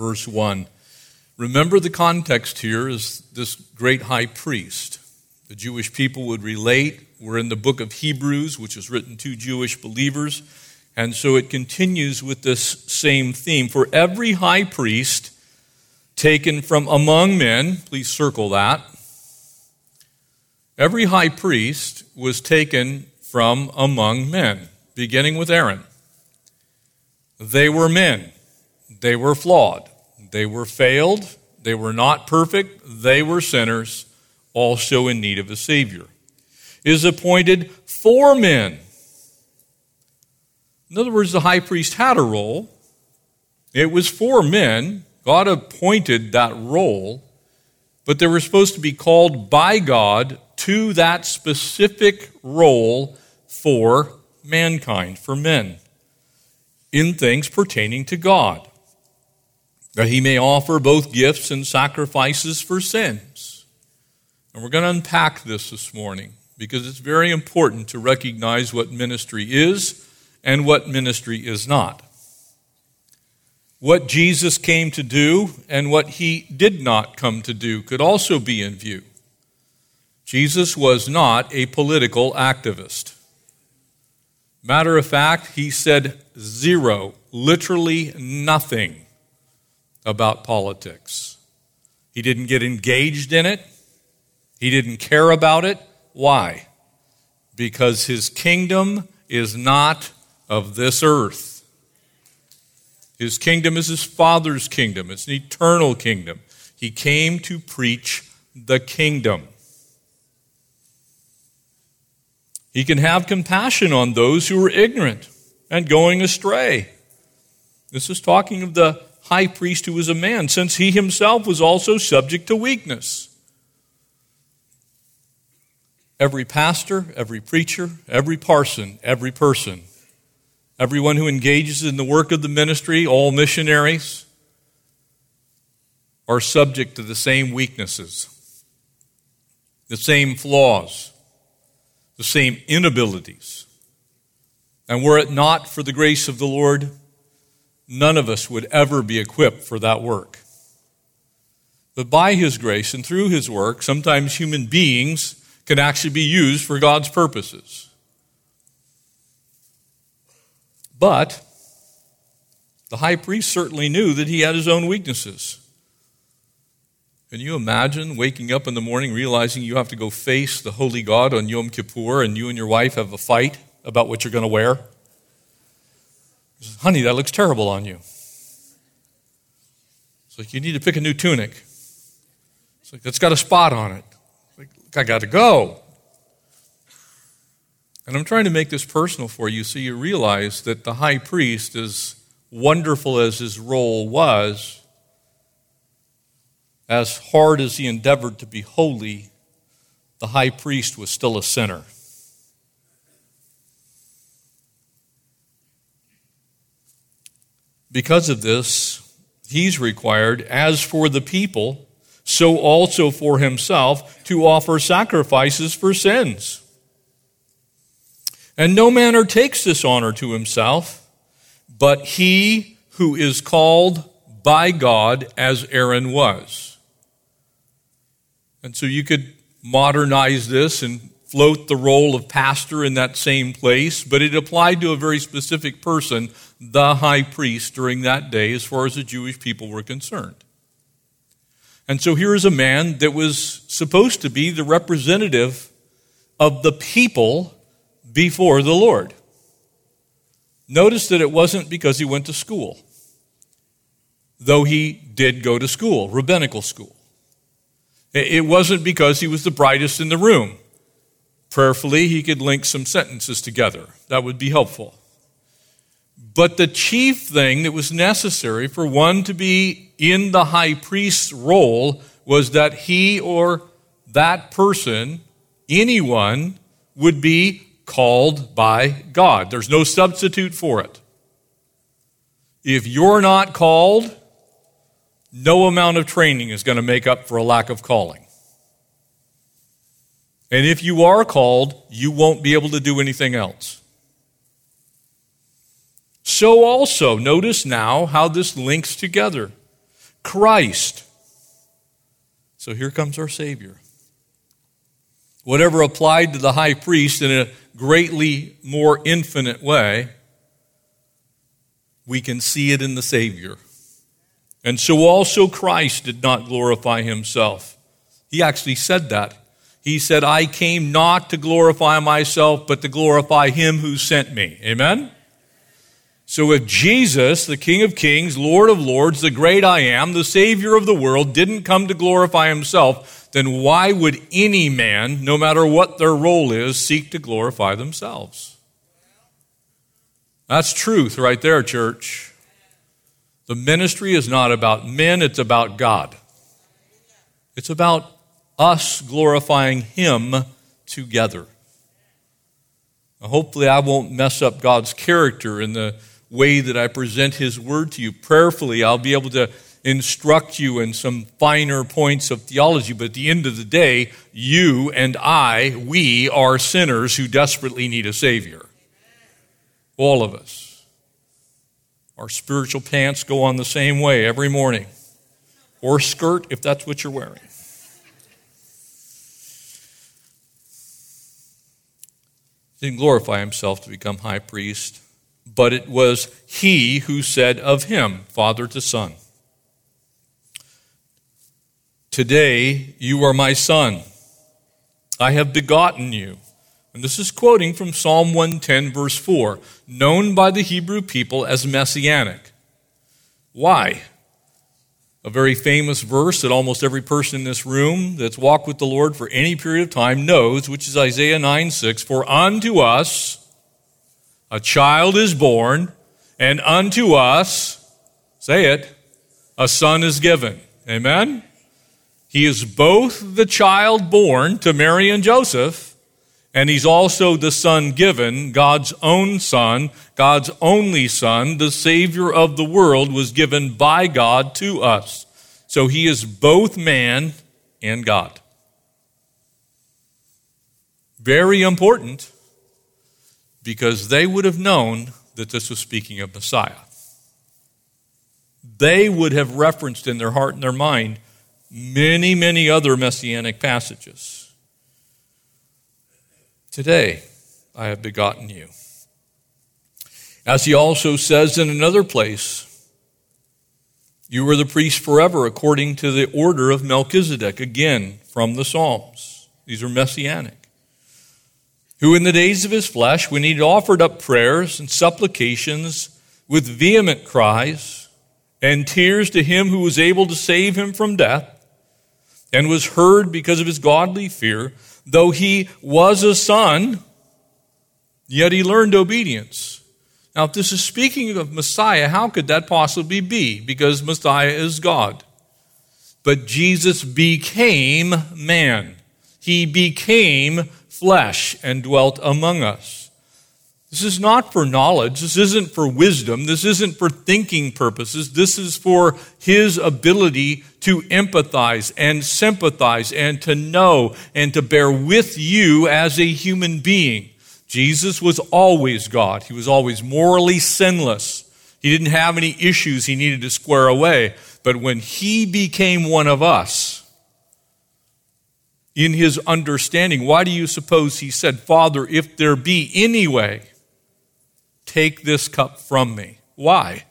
Verse 1. Remember the context here is this great high priest. The Jewish people would relate. We're in the book of Hebrews, which is written to Jewish believers. And so it continues with this same theme. For every high priest taken from among men, please circle that. Every high priest was taken from among men, beginning with Aaron. They were men. They were flawed. They were failed. They were not perfect. They were sinners, also in need of a Savior. Is appointed for men. In other words, the high priest had a role. It was for men. God appointed that role, but they were supposed to be called by God to that specific role for mankind, for men, in things pertaining to God that he may offer both gifts and sacrifices for sins. And we're going to unpack this this morning because it's very important to recognize what ministry is and what ministry is not. What Jesus came to do and what he did not come to do could also be in view. Jesus was not a political activist. Matter of fact, he said zero, literally nothing about politics. He didn't get engaged in it, he didn't care about it. Why? Because his kingdom is not of this earth. His kingdom is his Father's kingdom, it's an eternal kingdom. He came to preach the kingdom. He can have compassion on those who are ignorant and going astray. This is talking of the high priest who was a man, since he himself was also subject to weakness. Every pastor, every preacher, every parson, every person, everyone who engages in the work of the ministry, all missionaries, are subject to the same weaknesses, the same flaws, the same inabilities. And were it not for the grace of the Lord, none of us would ever be equipped for that work. But by His grace and through His work, sometimes human beings can actually be used for God's purposes. But the high priest certainly knew that he had his own weaknesses. Can you imagine waking up in the morning realizing you have to go face the holy God on Yom Kippur and you and your wife have a fight about what you're going to wear? Says, Honey, that looks terrible on you. It's like, You need to pick a new tunic. It's like, That's got a spot on it. Like, I got to go. And I'm trying to make this personal for you so you realize that the high priest, as wonderful as his role was, as hard as he endeavored to be holy, the high priest was still a sinner. Because of this, he's required, as for the people, so also for himself, to offer sacrifices for sins. And no man takes this honor to himself, but he who is called by God as Aaron was. And so you could modernize this and float the role of pastor in that same place, but it applied to a very specific person, the high priest, during that day, as far as the Jewish people were concerned. And so here is a man that was supposed to be the representative of the people before the Lord. Notice that it wasn't because he went to school, though he did go to school, rabbinical school. It wasn't because he was the brightest in the room. Prayerfully, he could link some sentences together. That would be helpful. But the chief thing that was necessary for one to be in the high priest's role was that he or that person, anyone, would be called by God. There's no substitute for it. If you're not called, no amount of training is going to make up for a lack of calling. And if you are called, you won't be able to do anything else. So, also, notice now how this links together Christ. So, here comes our Savior. Whatever applied to the high priest in a greatly more infinite way, we can see it in the Savior. And so also Christ did not glorify himself. He actually said that. He said, I came not to glorify myself, but to glorify him who sent me. Amen? So if Jesus, the King of Kings, Lord of Lords, the great I am, the Savior of the world, didn't come to glorify himself, then why would any man, no matter what their role is, seek to glorify themselves? That's truth right there, church. The ministry is not about men, it's about God. It's about us glorifying Him together. Now, hopefully, I won't mess up God's character in the way that I present His word to you. Prayerfully, I'll be able to instruct you in some finer points of theology, but at the end of the day, you and I, we are sinners who desperately need a Savior. All of us. Our spiritual pants go on the same way every morning, or skirt if that's what you're wearing. didn't glorify himself to become high priest, but it was he who said of him, Father to Son, Today you are my son. I have begotten you. And this is quoting from Psalm 110, verse 4, known by the Hebrew people as messianic. Why? A very famous verse that almost every person in this room that's walked with the Lord for any period of time knows, which is Isaiah 9 6. For unto us a child is born, and unto us, say it, a son is given. Amen? He is both the child born to Mary and Joseph, and he's also the son given, God's own son, God's only son, the Savior of the world was given by God to us. So he is both man and God. Very important because they would have known that this was speaking of Messiah. They would have referenced in their heart and their mind many, many other messianic passages. Today I have begotten you. As he also says in another place, you are the priest forever according to the order of Melchizedek, again from the Psalms. These are messianic. Who in the days of his flesh, when he offered up prayers and supplications with vehement cries and tears to him who was able to save him from death, and was heard because of his godly fear. Though he was a son, yet he learned obedience. Now, if this is speaking of Messiah, how could that possibly be? Because Messiah is God. But Jesus became man. He became flesh and dwelt among us. This is not for knowledge. This isn't for wisdom. This isn't for thinking purposes. This is for his ability to empathize and sympathize and to know and to bear with you as a human being. Jesus was always God. He was always morally sinless. He didn't have any issues he needed to square away. But when he became one of us, in his understanding, why do you suppose he said, Father, if there be any way, Take this cup from me. Why?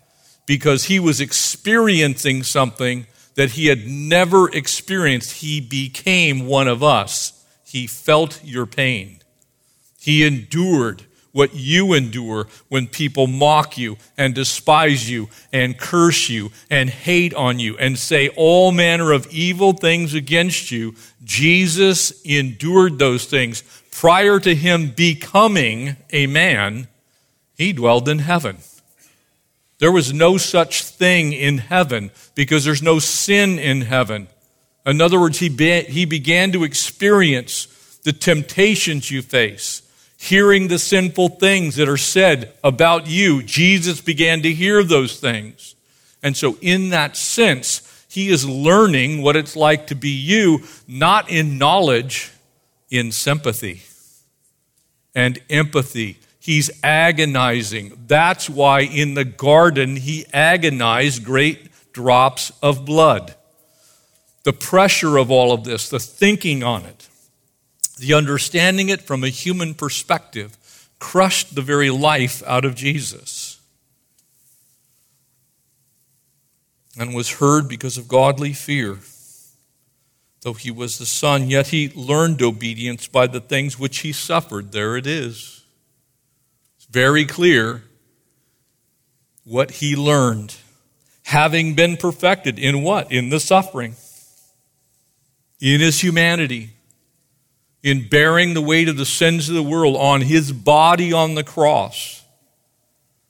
Because he was experiencing something that he had never experienced. He became one of us. He felt your pain. He endured what you endure when people mock you and despise you and curse you and hate on you and say all manner of evil things against you. Jesus endured those things prior to him becoming a man he dwelled in heaven. There was no such thing in heaven because there's no sin in heaven. In other words, he, be, he began to experience the temptations you face, hearing the sinful things that are said about you. Jesus began to hear those things. And so, in that sense, he is learning what it's like to be you, not in knowledge, in sympathy and empathy. He's agonizing. That's why in the garden he agonized great drops of blood. The pressure of all of this, the thinking on it, the understanding it from a human perspective, crushed the very life out of Jesus. And was heard because of godly fear. Though he was the Son, yet he learned obedience by the things which he suffered. There it is. It's very clear what he learned. Having been perfected in what? In the suffering, in his humanity, in bearing the weight of the sins of the world on his body on the cross.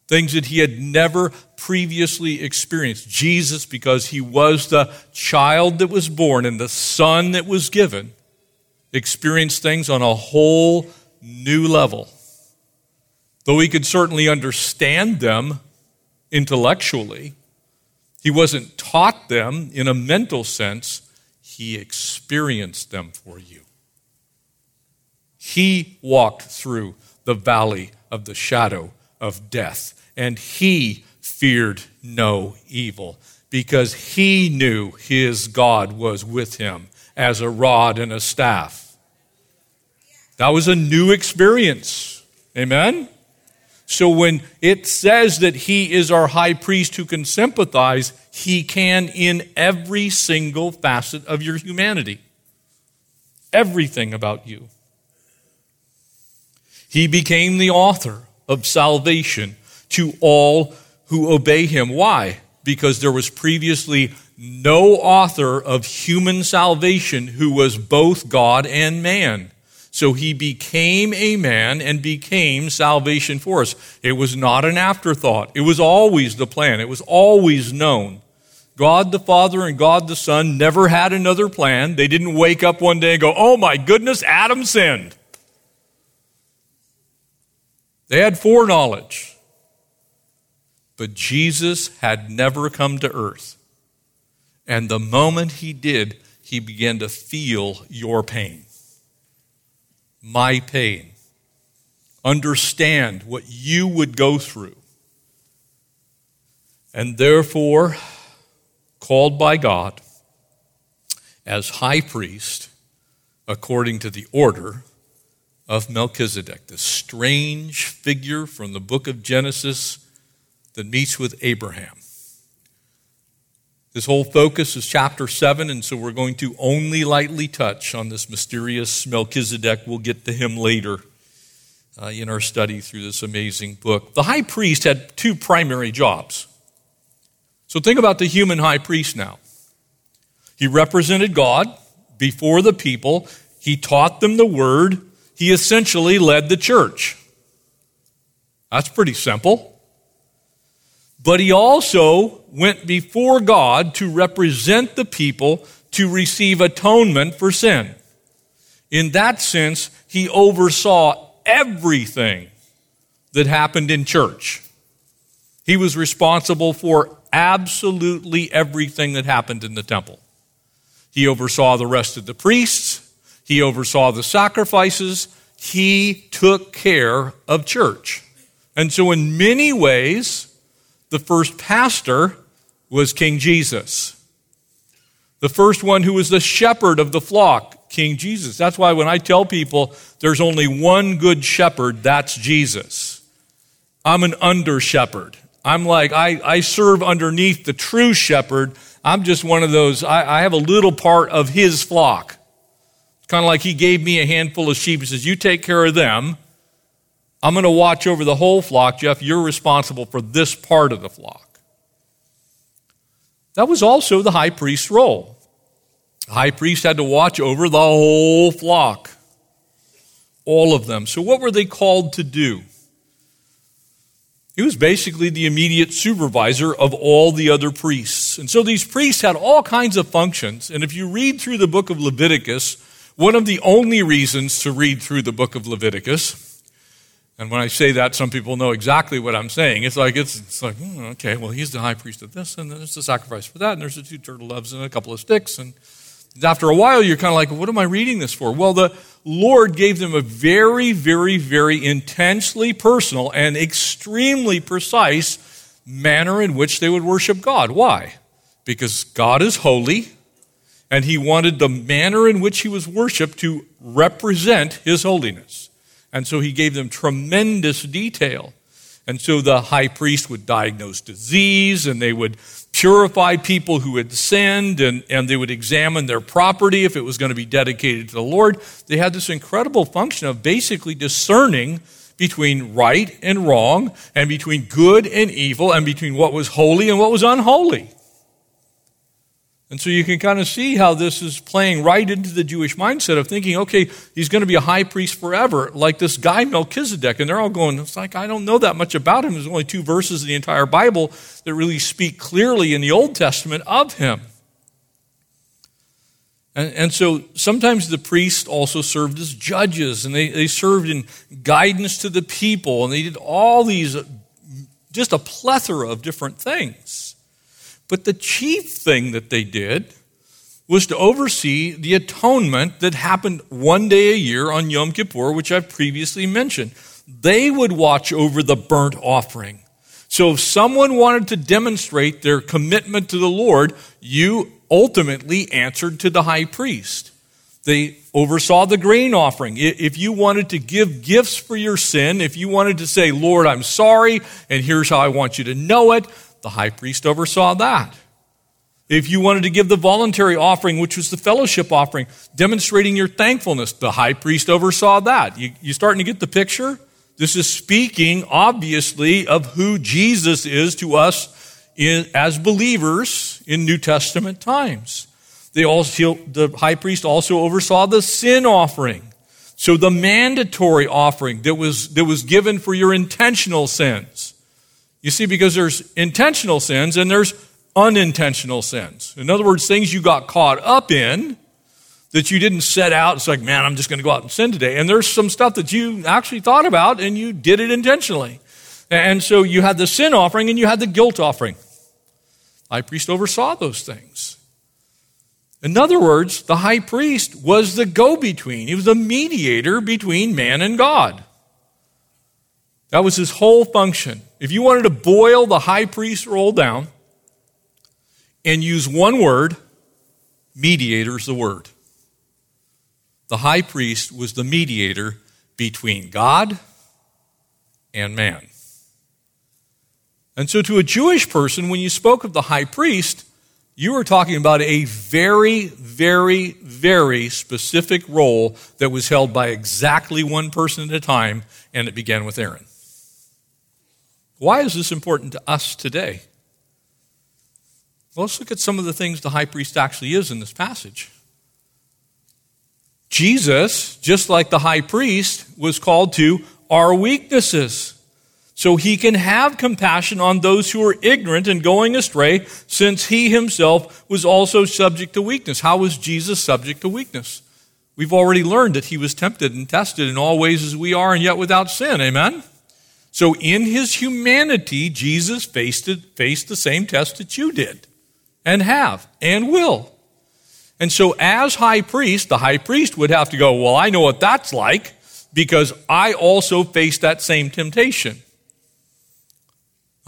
Things that he had never previously experienced. Jesus, because he was the child that was born and the son that was given, experienced things on a whole new level. Though he could certainly understand them intellectually, he wasn't taught them in a mental sense, he experienced them for you. He walked through the valley of the shadow of death, and he feared no evil because he knew his God was with him as a rod and a staff. That was a new experience. Amen? So when it says that he is our high priest who can sympathize, he can in every single facet of your humanity. Everything about you. He became the author of salvation to all who obey him. Why? Because there was previously no author of human salvation who was both God and man. So he became a man and became salvation for us. It was not an afterthought. It was always the plan. It was always known. God the Father and God the Son never had another plan. They didn't wake up one day and go, oh my goodness, Adam sinned. They had foreknowledge. But Jesus had never come to earth. And the moment he did, he began to feel your pain, my pain. Understand what you would go through. And therefore, called by God as high priest according to the order of Melchizedek, the strange figure from the book of Genesis that meets with Abraham. This whole focus is chapter 7, and so we're going to only lightly touch on this mysterious Melchizedek. We'll get to him later uh, in our study through this amazing book. The high priest had two primary jobs. So think about the human high priest now. He represented God before the people, he taught them the word, he essentially led the church. That's pretty simple. But he also went before God to represent the people to receive atonement for sin. In that sense, he oversaw everything that happened in church. He was responsible for absolutely everything that happened in the temple. He oversaw the rest of the priests. He oversaw the sacrifices. He took care of church. And so, in many ways, the first pastor was King Jesus. The first one who was the shepherd of the flock, King Jesus. That's why when I tell people there's only one good shepherd, that's Jesus. I'm an under shepherd. I'm like, I, I serve underneath the true shepherd. I'm just one of those, I, I have a little part of his flock. Kind of like he gave me a handful of sheep. He says, You take care of them. I'm going to watch over the whole flock. Jeff, you're responsible for this part of the flock. That was also the high priest's role. The high priest had to watch over the whole flock, all of them. So, what were they called to do? He was basically the immediate supervisor of all the other priests. And so these priests had all kinds of functions. And if you read through the book of Leviticus, one of the only reasons to read through the book of Leviticus and when I say that, some people know exactly what I'm saying. It's like, it's, it's like, hmm, okay, well, he's the high priest of this, and there's the sacrifice for that, and there's the two turtle doves and a couple of sticks. And after a while, you're kind of like, what am I reading this for? Well, the Lord gave them a very, very, very intensely personal and extremely precise manner in which they would worship God. Why? Because God is holy, and He wanted the manner in which He was worshiped to represent His holiness. And so he gave them tremendous detail. And so the high priest would diagnose disease and they would purify people who had sinned and, and they would examine their property if it was going to be dedicated to the Lord. They had this incredible function of basically discerning between right and wrong and between good and evil and between what was holy and what was unholy. And so you can kind of see how this is playing right into the Jewish mindset of thinking, okay, he's going to be a high priest forever, like this guy Melchizedek. And they're all going, it's like, I don't know that much about him. There's only two verses in the entire Bible that really speak clearly in the Old Testament of him. And, and so sometimes the priests also served as judges, and they, they served in guidance to the people, and they did all these, just a plethora of different things. But the chief thing that they did was to oversee the atonement that happened one day a year on Yom Kippur, which I've previously mentioned. They would watch over the burnt offering. So if someone wanted to demonstrate their commitment to the Lord, you ultimately answered to the high priest. They oversaw the grain offering. If you wanted to give gifts for your sin, if you wanted to say, Lord, I'm sorry, and here's how I want you to know it, the high priest oversaw that. If you wanted to give the voluntary offering, which was the fellowship offering, demonstrating your thankfulness, the high priest oversaw that. You, you starting to get the picture? This is speaking, obviously, of who Jesus is to us in, as believers in New Testament times. They also, the high priest also oversaw the sin offering. So the mandatory offering that was, that was given for your intentional sins. You see, because there's intentional sins and there's unintentional sins. In other words, things you got caught up in that you didn't set out. It's like, man, I'm just going to go out and sin today. And there's some stuff that you actually thought about and you did it intentionally. And so you had the sin offering and you had the guilt offering. High priest oversaw those things. In other words, the high priest was the go between, he was the mediator between man and God. That was his whole function. If you wanted to boil the high priest role down and use one word, mediator is the word. The high priest was the mediator between God and man. And so, to a Jewish person, when you spoke of the high priest, you were talking about a very, very, very specific role that was held by exactly one person at a time, and it began with Aaron. Why is this important to us today? Well, let's look at some of the things the high priest actually is in this passage. Jesus, just like the high priest, was called to our weaknesses. So he can have compassion on those who are ignorant and going astray, since he himself was also subject to weakness. How was Jesus subject to weakness? We've already learned that he was tempted and tested in all ways as we are, and yet without sin. Amen? So in his humanity, Jesus faced, it, faced the same test that you did and have and will. And so as high priest, the high priest would have to go, well, I know what that's like because I also faced that same temptation.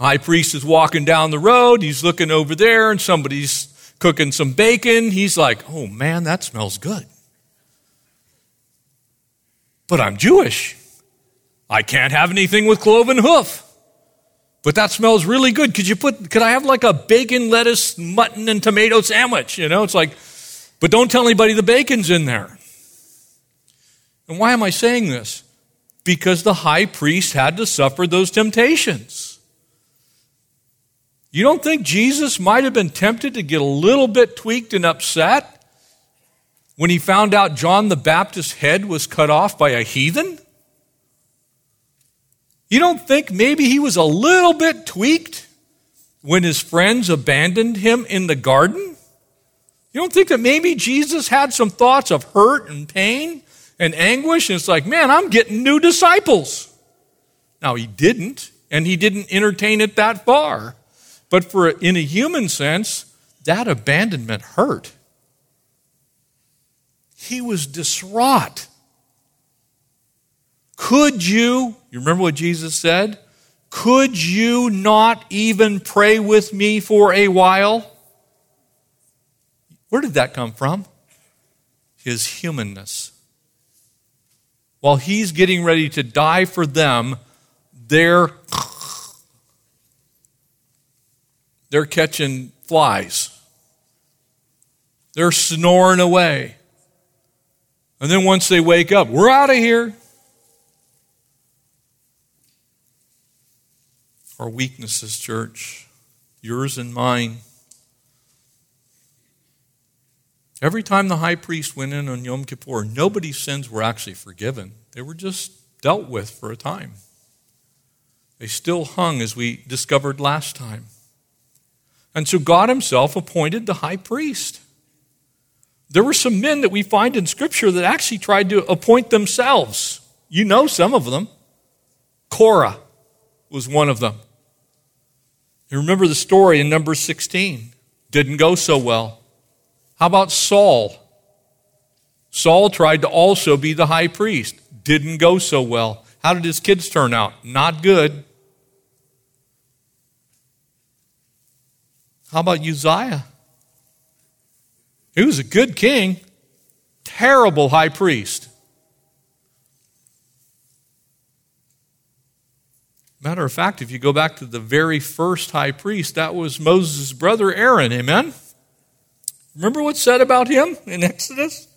high priest is walking down the road. He's looking over there and somebody's cooking some bacon. He's like, oh man, that smells good. But I'm Jewish. I can't have anything with cloven hoof. But that smells really good. Could you put, could I have like a bacon, lettuce, mutton, and tomato sandwich? You know, it's like, but don't tell anybody the bacon's in there. And why am I saying this? Because the high priest had to suffer those temptations. You don't think Jesus might have been tempted to get a little bit tweaked and upset when he found out John the Baptist's head was cut off by a heathen? You don't think maybe he was a little bit tweaked when his friends abandoned him in the garden? You don't think that maybe Jesus had some thoughts of hurt and pain and anguish? And it's like, man, I'm getting new disciples. Now, he didn't, and he didn't entertain it that far. But for in a human sense, that abandonment hurt. He was distraught. Could you, you remember what Jesus said? Could you not even pray with me for a while? Where did that come from? His humanness. While he's getting ready to die for them, they're they're catching flies. They're snoring away. And then once they wake up, we're out of here. Our weaknesses, church, yours and mine. Every time the high priest went in on Yom Kippur, nobody's sins were actually forgiven. They were just dealt with for a time. They still hung, as we discovered last time. And so God Himself appointed the high priest. There were some men that we find in Scripture that actually tried to appoint themselves. You know some of them. Korah was one of them. You remember the story in number 16. Didn't go so well. How about Saul? Saul tried to also be the high priest. Didn't go so well. How did his kids turn out? Not good. How about Uzziah? He was a good king, terrible high priest. Matter of fact, if you go back to the very first high priest, that was Moses' brother Aaron. Amen? Remember what's said about him in Exodus?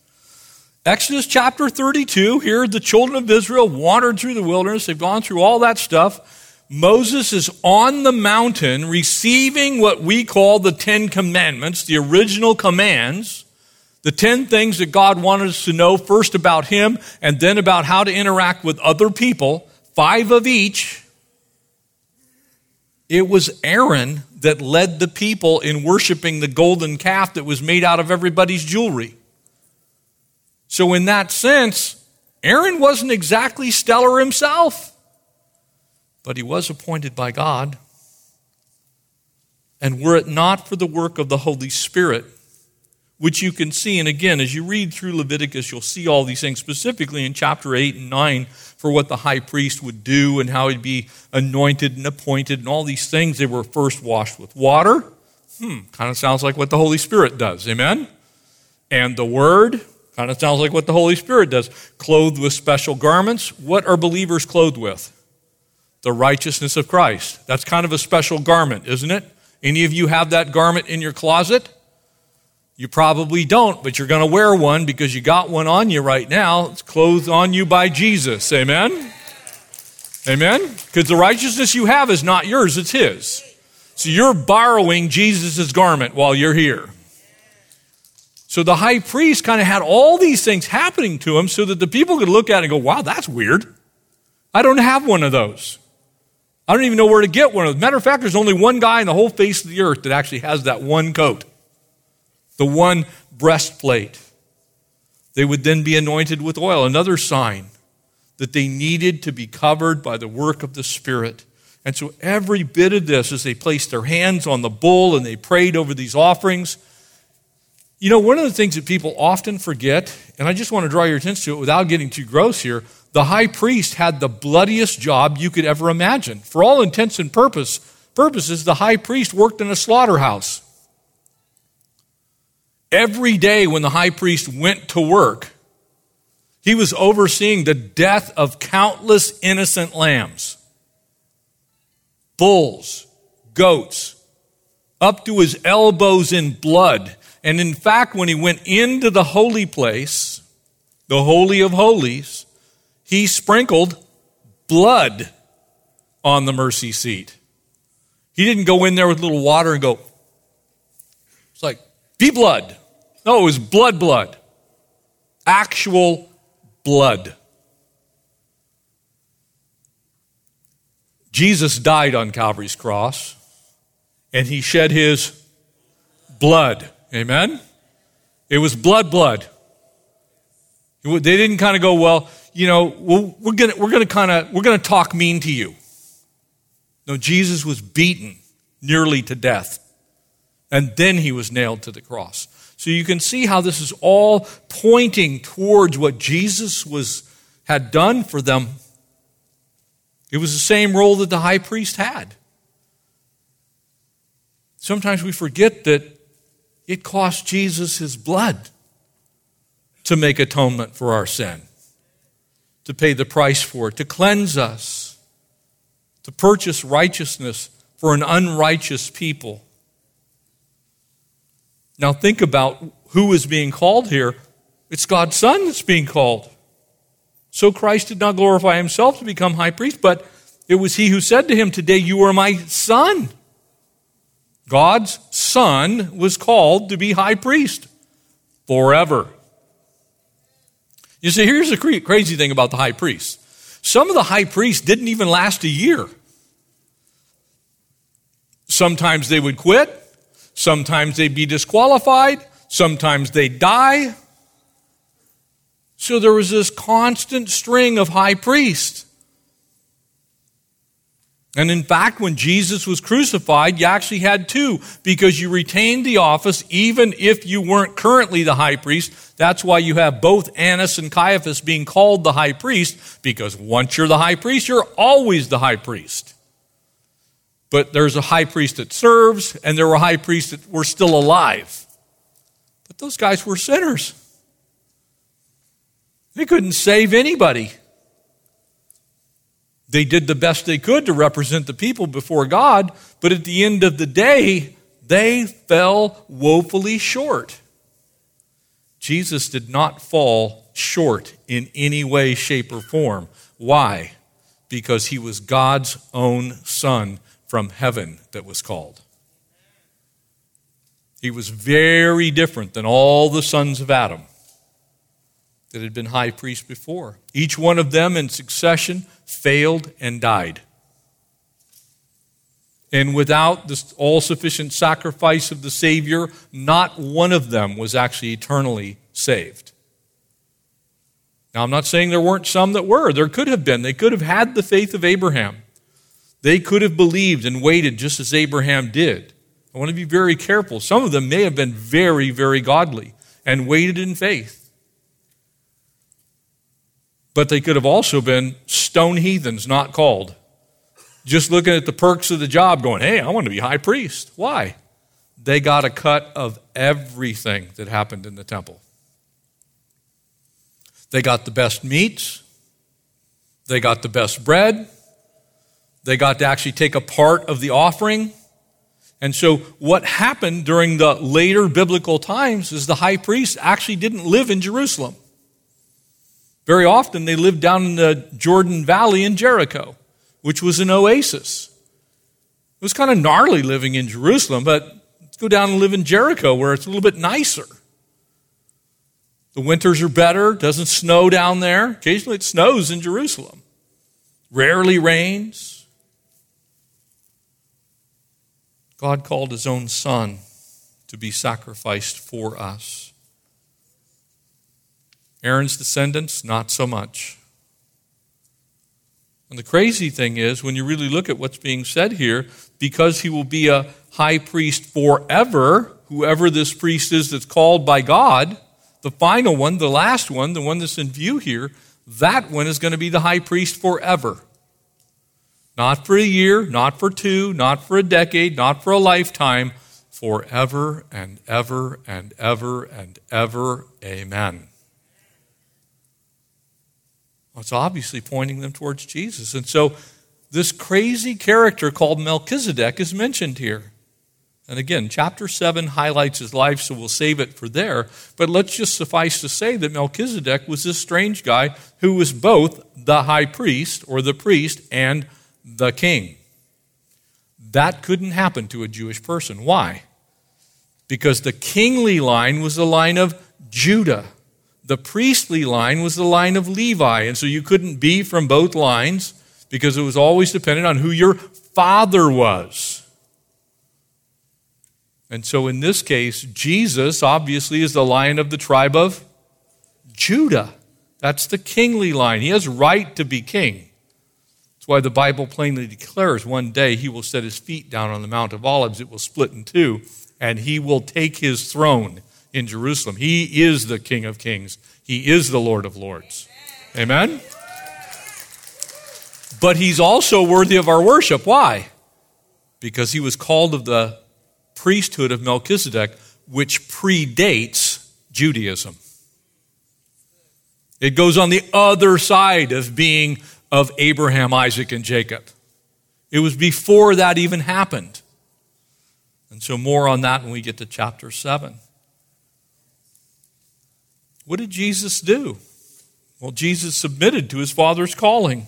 Exodus chapter 32, here the children of Israel wandered through the wilderness. They've gone through all that stuff. Moses is on the mountain receiving what we call the Ten Commandments, the original commands, the 10 things that God wanted us to know first about him and then about how to interact with other people, five of each. It was Aaron that led the people in worshiping the golden calf that was made out of everybody's jewelry. So, in that sense, Aaron wasn't exactly stellar himself, but he was appointed by God. And were it not for the work of the Holy Spirit, which you can see. And again, as you read through Leviticus, you'll see all these things, specifically in chapter 8 and 9, for what the high priest would do and how he'd be anointed and appointed and all these things. They were first washed with water. Hmm, kind of sounds like what the Holy Spirit does. Amen? And the Word, kind of sounds like what the Holy Spirit does. Clothed with special garments. What are believers clothed with? The righteousness of Christ. That's kind of a special garment, isn't it? Any of you have that garment in your closet? You probably don't, but you're going to wear one because you got one on you right now. It's clothed on you by Jesus. Amen? Amen? Because the righteousness you have is not yours, it's His. So you're borrowing Jesus' garment while you're here. So the high priest kind of had all these things happening to him so that the people could look at it and go, wow, that's weird. I don't have one of those. I don't even know where to get one of those. Matter of fact, there's only one guy in the whole face of the earth that actually has that one coat the one breastplate. They would then be anointed with oil, another sign that they needed to be covered by the work of the Spirit. And so every bit of this, as they placed their hands on the bull and they prayed over these offerings, you know, one of the things that people often forget, and I just want to draw your attention to it without getting too gross here, the high priest had the bloodiest job you could ever imagine. For all intents and purpose, purposes, the high priest worked in a slaughterhouse. Every day when the high priest went to work, he was overseeing the death of countless innocent lambs, bulls, goats, up to his elbows in blood. And in fact, when he went into the holy place, the Holy of Holies, he sprinkled blood on the mercy seat. He didn't go in there with a little water and go, it's like, be blood. No, it was blood, blood. Actual blood. Jesus died on Calvary's cross and he shed his blood. Amen? It was blood, blood. They didn't kind of go, well, you know, we're going we're to kind of, we're going to talk mean to you. No, Jesus was beaten nearly to death. And then he was nailed to the cross. So you can see how this is all pointing towards what Jesus was, had done for them. It was the same role that the high priest had. Sometimes we forget that it cost Jesus his blood to make atonement for our sin, to pay the price for it, to cleanse us, to purchase righteousness for an unrighteous people. Now, think about who is being called here. It's God's Son that's being called. So Christ did not glorify himself to become high priest, but it was he who said to him, Today you are my son. God's son was called to be high priest forever. You see, here's the crazy thing about the high priest. Some of the high priests didn't even last a year. Sometimes they would quit, sometimes they'd be disqualified, sometimes they'd die. So there was this constant string of high priests. And in fact, when Jesus was crucified, you actually had two because you retained the office even if you weren't currently the high priest. That's why you have both Annas and Caiaphas being called the high priest because once you're the high priest, you're always the high priest. But there's a high priest that serves, and there were high priests that were still alive. But those guys were sinners. They couldn't save anybody. They did the best they could to represent the people before God, but at the end of the day, they fell woefully short. Jesus did not fall short in any way, shape, or form. Why? Because he was God's own son from heaven that was called. He was very different than all the sons of Adam that had been high priests before. Each one of them in succession failed and died. And without the all sufficient sacrifice of the Savior, not one of them was actually eternally saved. Now, I'm not saying there weren't some that were. There could have been. They could have had the faith of Abraham. They could have believed and waited just as Abraham did. I want to be very careful. Some of them may have been very, very godly and waited in faith but they could have also been stone heathens, not called. Just looking at the perks of the job, going, hey, I want to be high priest. Why? They got a cut of everything that happened in the temple. They got the best meats, they got the best bread, they got to actually take a part of the offering. And so, what happened during the later biblical times is the high priest actually didn't live in Jerusalem. Very often they lived down in the Jordan Valley in Jericho, which was an oasis. It was kind of gnarly living in Jerusalem, but let's go down and live in Jericho where it's a little bit nicer. The winters are better, doesn't snow down there. Occasionally it snows in Jerusalem. Rarely rains. God called his own son to be sacrificed for us. Aaron's descendants, not so much. And the crazy thing is, when you really look at what's being said here, because he will be a high priest forever, whoever this priest is that's called by God, the final one, the last one, the one that's in view here, that one is going to be the high priest forever. Not for a year, not for two, not for a decade, not for a lifetime, forever and ever and ever and ever. Amen. Well, it's obviously pointing them towards Jesus. And so this crazy character called Melchizedek is mentioned here. And again, chapter 7 highlights his life, so we'll save it for there. But let's just suffice to say that Melchizedek was this strange guy who was both the high priest or the priest and the king. That couldn't happen to a Jewish person. Why? Because the kingly line was the line of Judah the priestly line was the line of Levi. And so you couldn't be from both lines. because it was always dependent on who your father was. And so in this case, Jesus obviously is the lion of the tribe of Judah. That's the kingly line. He has right to be king. That's why the Bible plainly declares one day he will set his feet down on the Mount of Olives, it will split in two, and he will take his throne in Jerusalem. He is the King of kings, he is the Lord of lords. Amen? But he's also worthy of our worship. Why? Because he was called of the priesthood of Melchizedek, which predates Judaism. It goes on the other side of being of Abraham, Isaac, and Jacob. It was before that even happened. And so, more on that when we get to chapter 7. What did Jesus do? Well, Jesus submitted to his Father's calling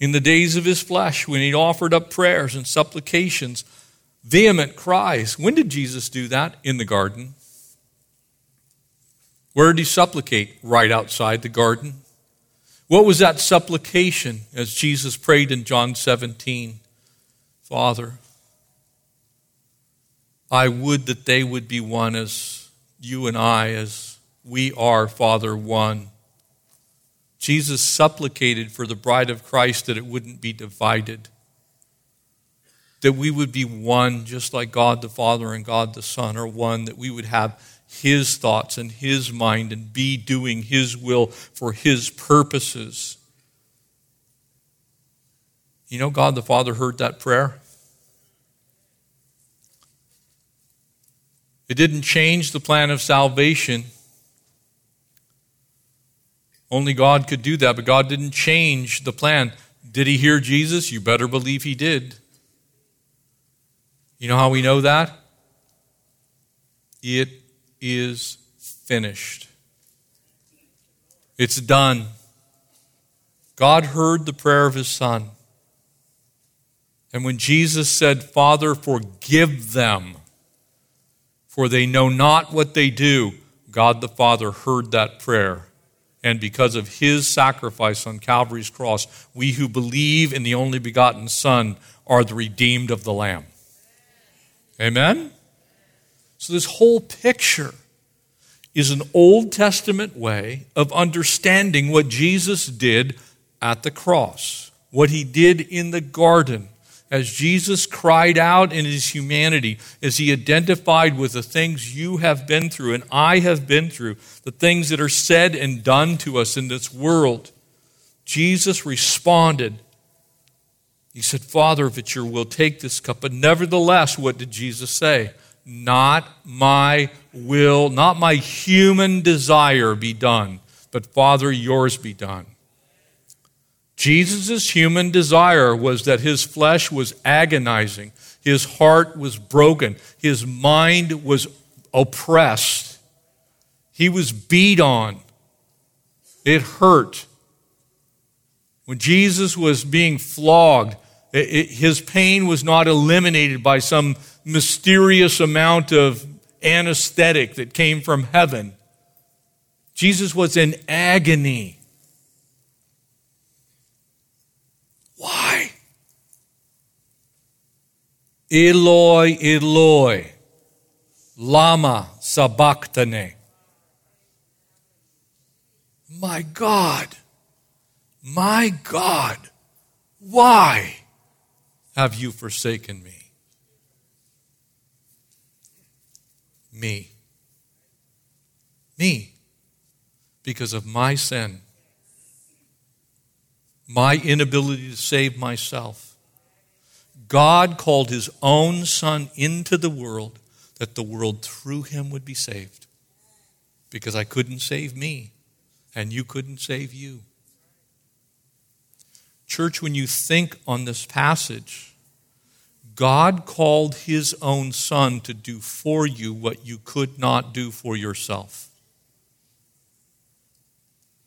in the days of his flesh when he offered up prayers and supplications, vehement cries. When did Jesus do that? In the garden. Where did he supplicate? Right outside the garden. What was that supplication as Jesus prayed in John 17? Father, I would that they would be one as you and I, as we are, Father, one. Jesus supplicated for the bride of Christ that it wouldn't be divided, that we would be one, just like God the Father and God the Son are one, that we would have His thoughts and His mind and be doing His will for His purposes. You know, God the Father heard that prayer. It didn't change the plan of salvation. Only God could do that, but God didn't change the plan. Did he hear Jesus? You better believe he did. You know how we know that? It is finished. It's done. God heard the prayer of his son. And when Jesus said, Father, forgive them, for they know not what they do, God the Father heard that prayer and because of his sacrifice on Calvary's cross, we who believe in the only begotten Son are the redeemed of the Lamb. Amen? So, this whole picture is an Old Testament way of understanding what Jesus did at the cross, what he did in the garden, as Jesus cried out in his humanity, as he identified with the things you have been through and I have been through, the things that are said and done to us in this world, Jesus responded. He said, Father, if it's your will, take this cup. But nevertheless, what did Jesus say? Not my will, not my human desire be done, but Father, yours be done. Jesus' human desire was that his flesh was agonizing, his heart was broken, his mind was oppressed, he was beat on, it hurt. When Jesus was being flogged, it, it, his pain was not eliminated by some mysterious amount of anesthetic that came from heaven. Jesus was in agony. Why? Eloi, Eloi, Lama Sabachthani. My God, my God, why have you forsaken me? Me. Me. Because of my sin my inability to save myself. God called his own son into the world that the world through him would be saved. Because I couldn't save me, and you couldn't save you. Church, when you think on this passage, God called his own son to do for you what you could not do for yourself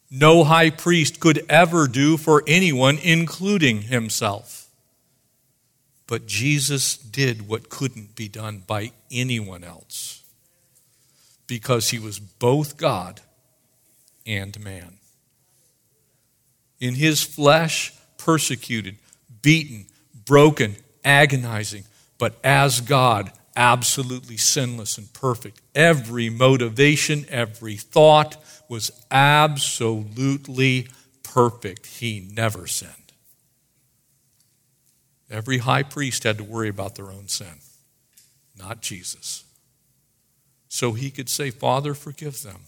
no high priest could ever do for anyone, including himself. But Jesus did what couldn't be done by anyone else because he was both God and man. In his flesh, persecuted, beaten, broken, agonizing, but as God, absolutely sinless and perfect. Every motivation, every thought was absolutely perfect. He never sinned. Every high priest had to worry about their own sin, not Jesus. So he could say, Father, forgive them.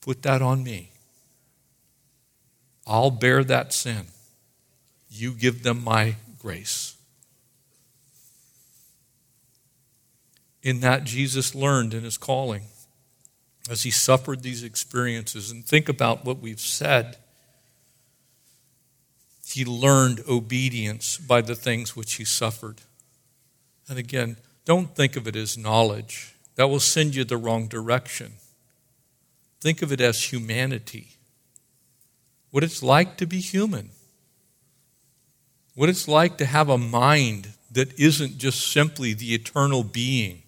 Put that on me. I'll bear that sin. You give them my grace. In that, Jesus learned in his calling as he suffered these experiences. And think about what we've said. He learned obedience by the things which he suffered. And again, don't think of it as knowledge, that will send you the wrong direction. Think of it as humanity what it's like to be human, what it's like to have a mind that isn't just simply the eternal being,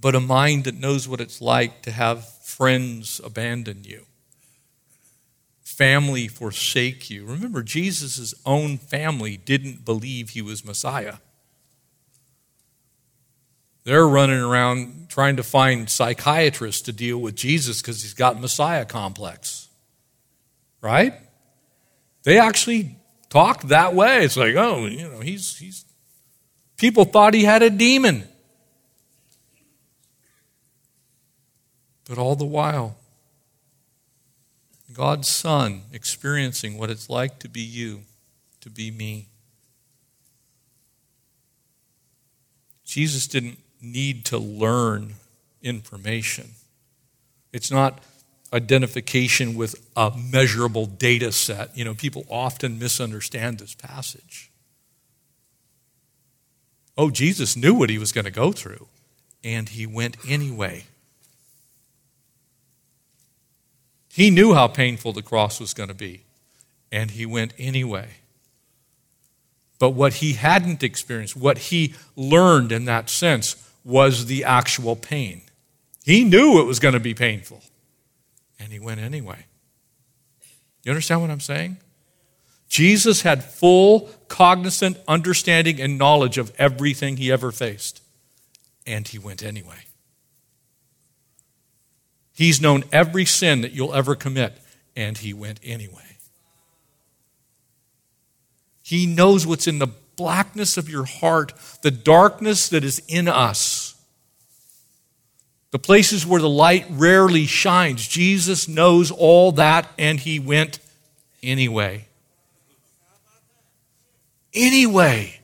but a mind that knows what it's like to have friends abandon you, family forsake you. Remember, Jesus' own family didn't believe he was Messiah. They're running around trying to find psychiatrists to deal with Jesus because he's got Messiah complex right? They actually talk that way. It's like, oh, you know, he's, he's, people thought he had a demon. But all the while, God's Son experiencing what it's like to be you, to be me. Jesus didn't need to learn information. It's not identification with a measurable data set. You know, people often misunderstand this passage. Oh, Jesus knew what he was going to go through, and he went anyway. He knew how painful the cross was going to be, and he went anyway. But what he hadn't experienced, what he learned in that sense, was the actual pain. He knew it was going to be painful and he went anyway. You understand what I'm saying? Jesus had full cognizant understanding and knowledge of everything he ever faced, and he went anyway. He's known every sin that you'll ever commit, and he went anyway. He knows what's in the blackness of your heart, the darkness that is in us the places where the light rarely shines. Jesus knows all that, and he went anyway. Anyway.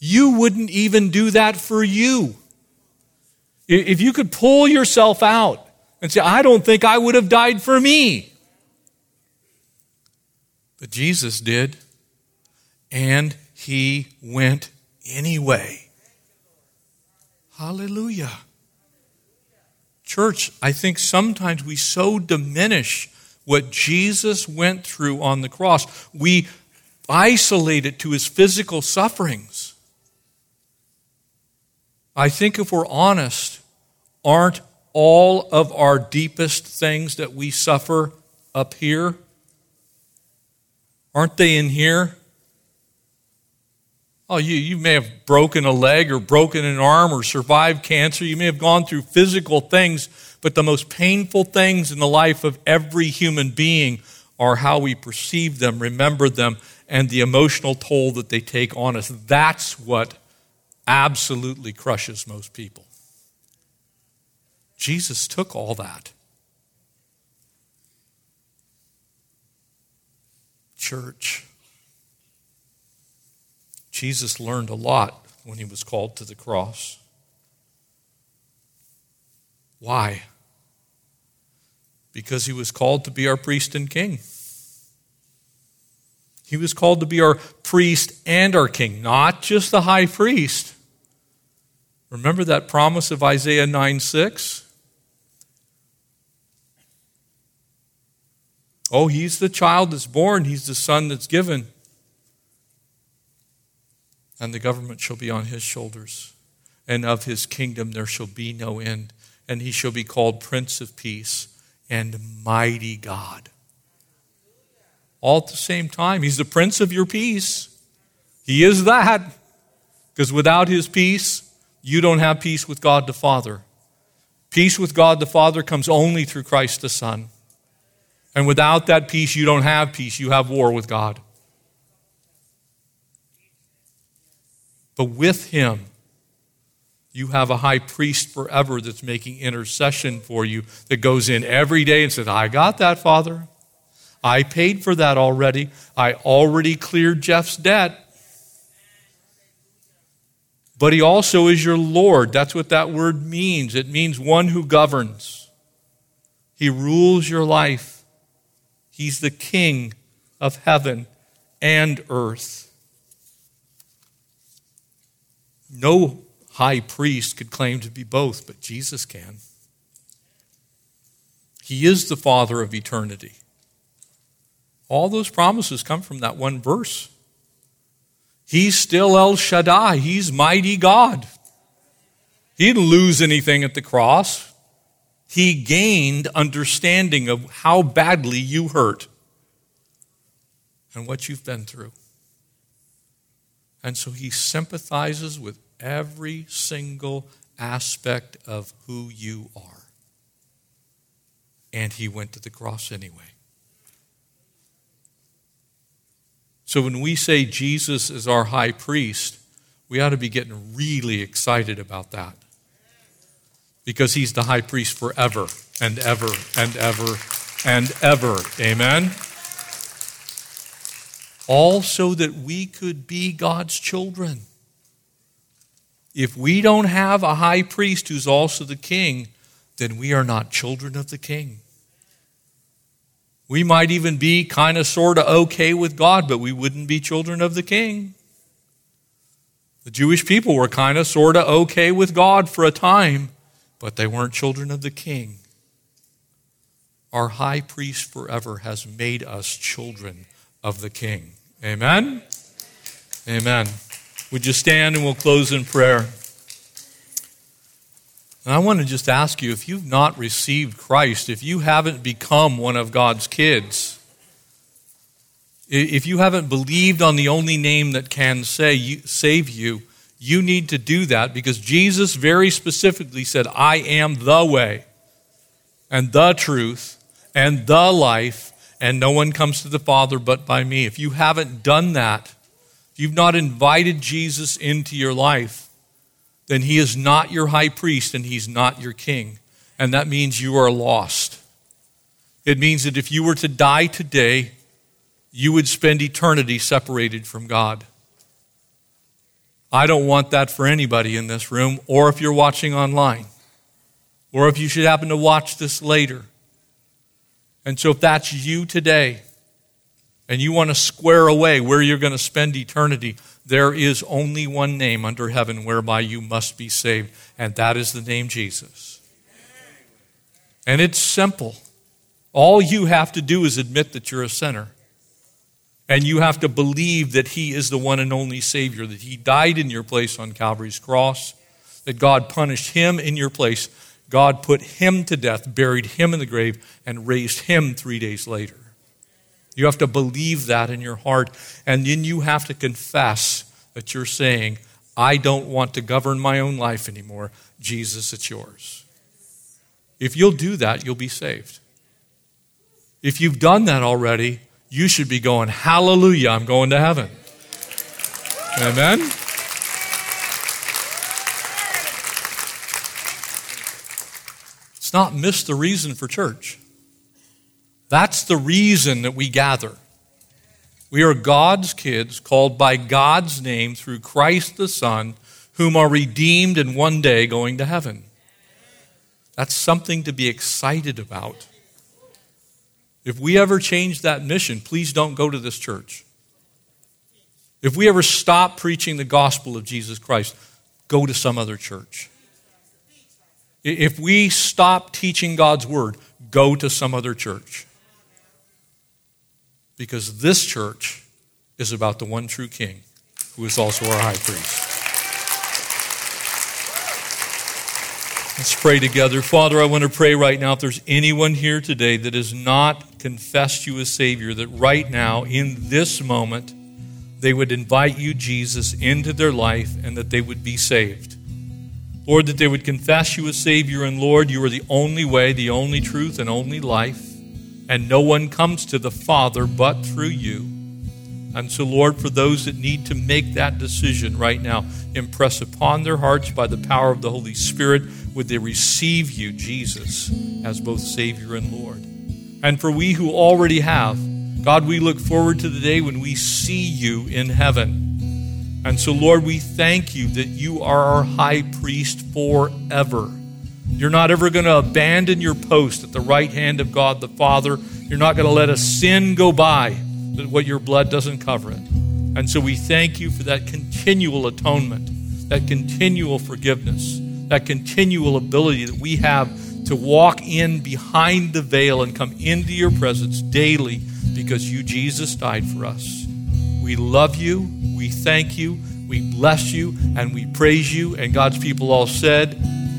You wouldn't even do that for you. If you could pull yourself out and say, I don't think I would have died for me. But Jesus did, and he went anyway. Hallelujah. Church, I think sometimes we so diminish what Jesus went through on the cross. We isolate it to his physical sufferings. I think if we're honest, aren't all of our deepest things that we suffer up here? Aren't they in here? Oh, you, you may have broken a leg or broken an arm or survived cancer. You may have gone through physical things, but the most painful things in the life of every human being are how we perceive them, remember them, and the emotional toll that they take on us. That's what absolutely crushes most people. Jesus took all that. Church. Jesus learned a lot when he was called to the cross. Why? Because he was called to be our priest and king. He was called to be our priest and our king, not just the high priest. Remember that promise of Isaiah 9 6? Oh, he's the child that's born, he's the son that's given and the government shall be on his shoulders, and of his kingdom there shall be no end. and he shall be called Prince of Peace and Mighty God. All at the same time, he's the Prince of your peace. He is that. Because without his peace, you don't have peace with God the Father. Peace with God the Father comes only through Christ the Son. And without that peace, you don't have peace. You have war with God. But with him, you have a high priest forever that's making intercession for you, that goes in every day and says, I got that, Father. I paid for that already. I already cleared Jeff's debt. But he also is your Lord. That's what that word means. It means one who governs. He rules your life. He's the king of heaven and earth. No high priest could claim to be both, but Jesus can. He is the Father of eternity. All those promises come from that one verse. He's still El Shaddai, He's mighty God. He didn't lose anything at the cross. He gained understanding of how badly you hurt and what you've been through. And so he sympathizes with every single aspect of who you are. And he went to the cross anyway. So when we say Jesus is our high priest, we ought to be getting really excited about that. Because he's the high priest forever and ever and ever and ever. Amen? All so that we could be God's children. If we don't have a high priest who's also the king, then we are not children of the king. We might even be kind of sort of okay with God, but we wouldn't be children of the king. The Jewish people were kind of sort of okay with God for a time, but they weren't children of the king. Our high priest forever has made us children of the king. Amen? Amen. Would you stand and we'll close in prayer? And I want to just ask you if you've not received Christ, if you haven't become one of God's kids, if you haven't believed on the only name that can save you, you need to do that because Jesus very specifically said, I am the way and the truth and the life, and no one comes to the Father but by me. If you haven't done that, if you've not invited Jesus into your life, then he is not your high priest and he's not your king. And that means you are lost. It means that if you were to die today, you would spend eternity separated from God. I don't want that for anybody in this room, or if you're watching online, or if you should happen to watch this later. And so, if that's you today, and you want to square away where you're going to spend eternity, there is only one name under heaven whereby you must be saved, and that is the name Jesus. And it's simple. All you have to do is admit that you're a sinner. And you have to believe that He is the one and only Savior, that He died in your place on Calvary's cross, that God punished Him in your place. God put Him to death, buried Him in the grave, and raised Him three days later. You have to believe that in your heart, and then you have to confess that you're saying, I don't want to govern my own life anymore. Jesus, it's yours. If you'll do that, you'll be saved. If you've done that already, you should be going, Hallelujah, I'm going to heaven. Amen? It's not miss the reason for church. That's the reason that we gather. We are God's kids, called by God's name through Christ the Son, whom are redeemed and one day going to heaven. That's something to be excited about. If we ever change that mission, please don't go to this church. If we ever stop preaching the gospel of Jesus Christ, go to some other church. If we stop teaching God's word, go to some other church because this church is about the one true King who is also our high priest. Let's pray together. Father, I want to pray right now if there's anyone here today that has not confessed you as Savior, that right now, in this moment, they would invite you, Jesus, into their life and that they would be saved. Lord, that they would confess you as Savior, and Lord, you are the only way, the only truth, and only life, and no one comes to the Father but through you. And so, Lord, for those that need to make that decision right now, impress upon their hearts by the power of the Holy Spirit, would they receive you, Jesus, as both Savior and Lord. And for we who already have, God, we look forward to the day when we see you in heaven. And so, Lord, we thank you that you are our high priest forever. You're not ever going to abandon your post at the right hand of God the Father. You're not going to let a sin go by that what your blood doesn't cover it. And so we thank you for that continual atonement, that continual forgiveness, that continual ability that we have to walk in behind the veil and come into your presence daily because you, Jesus, died for us. We love you, we thank you, we bless you, and we praise you. And God's people all said,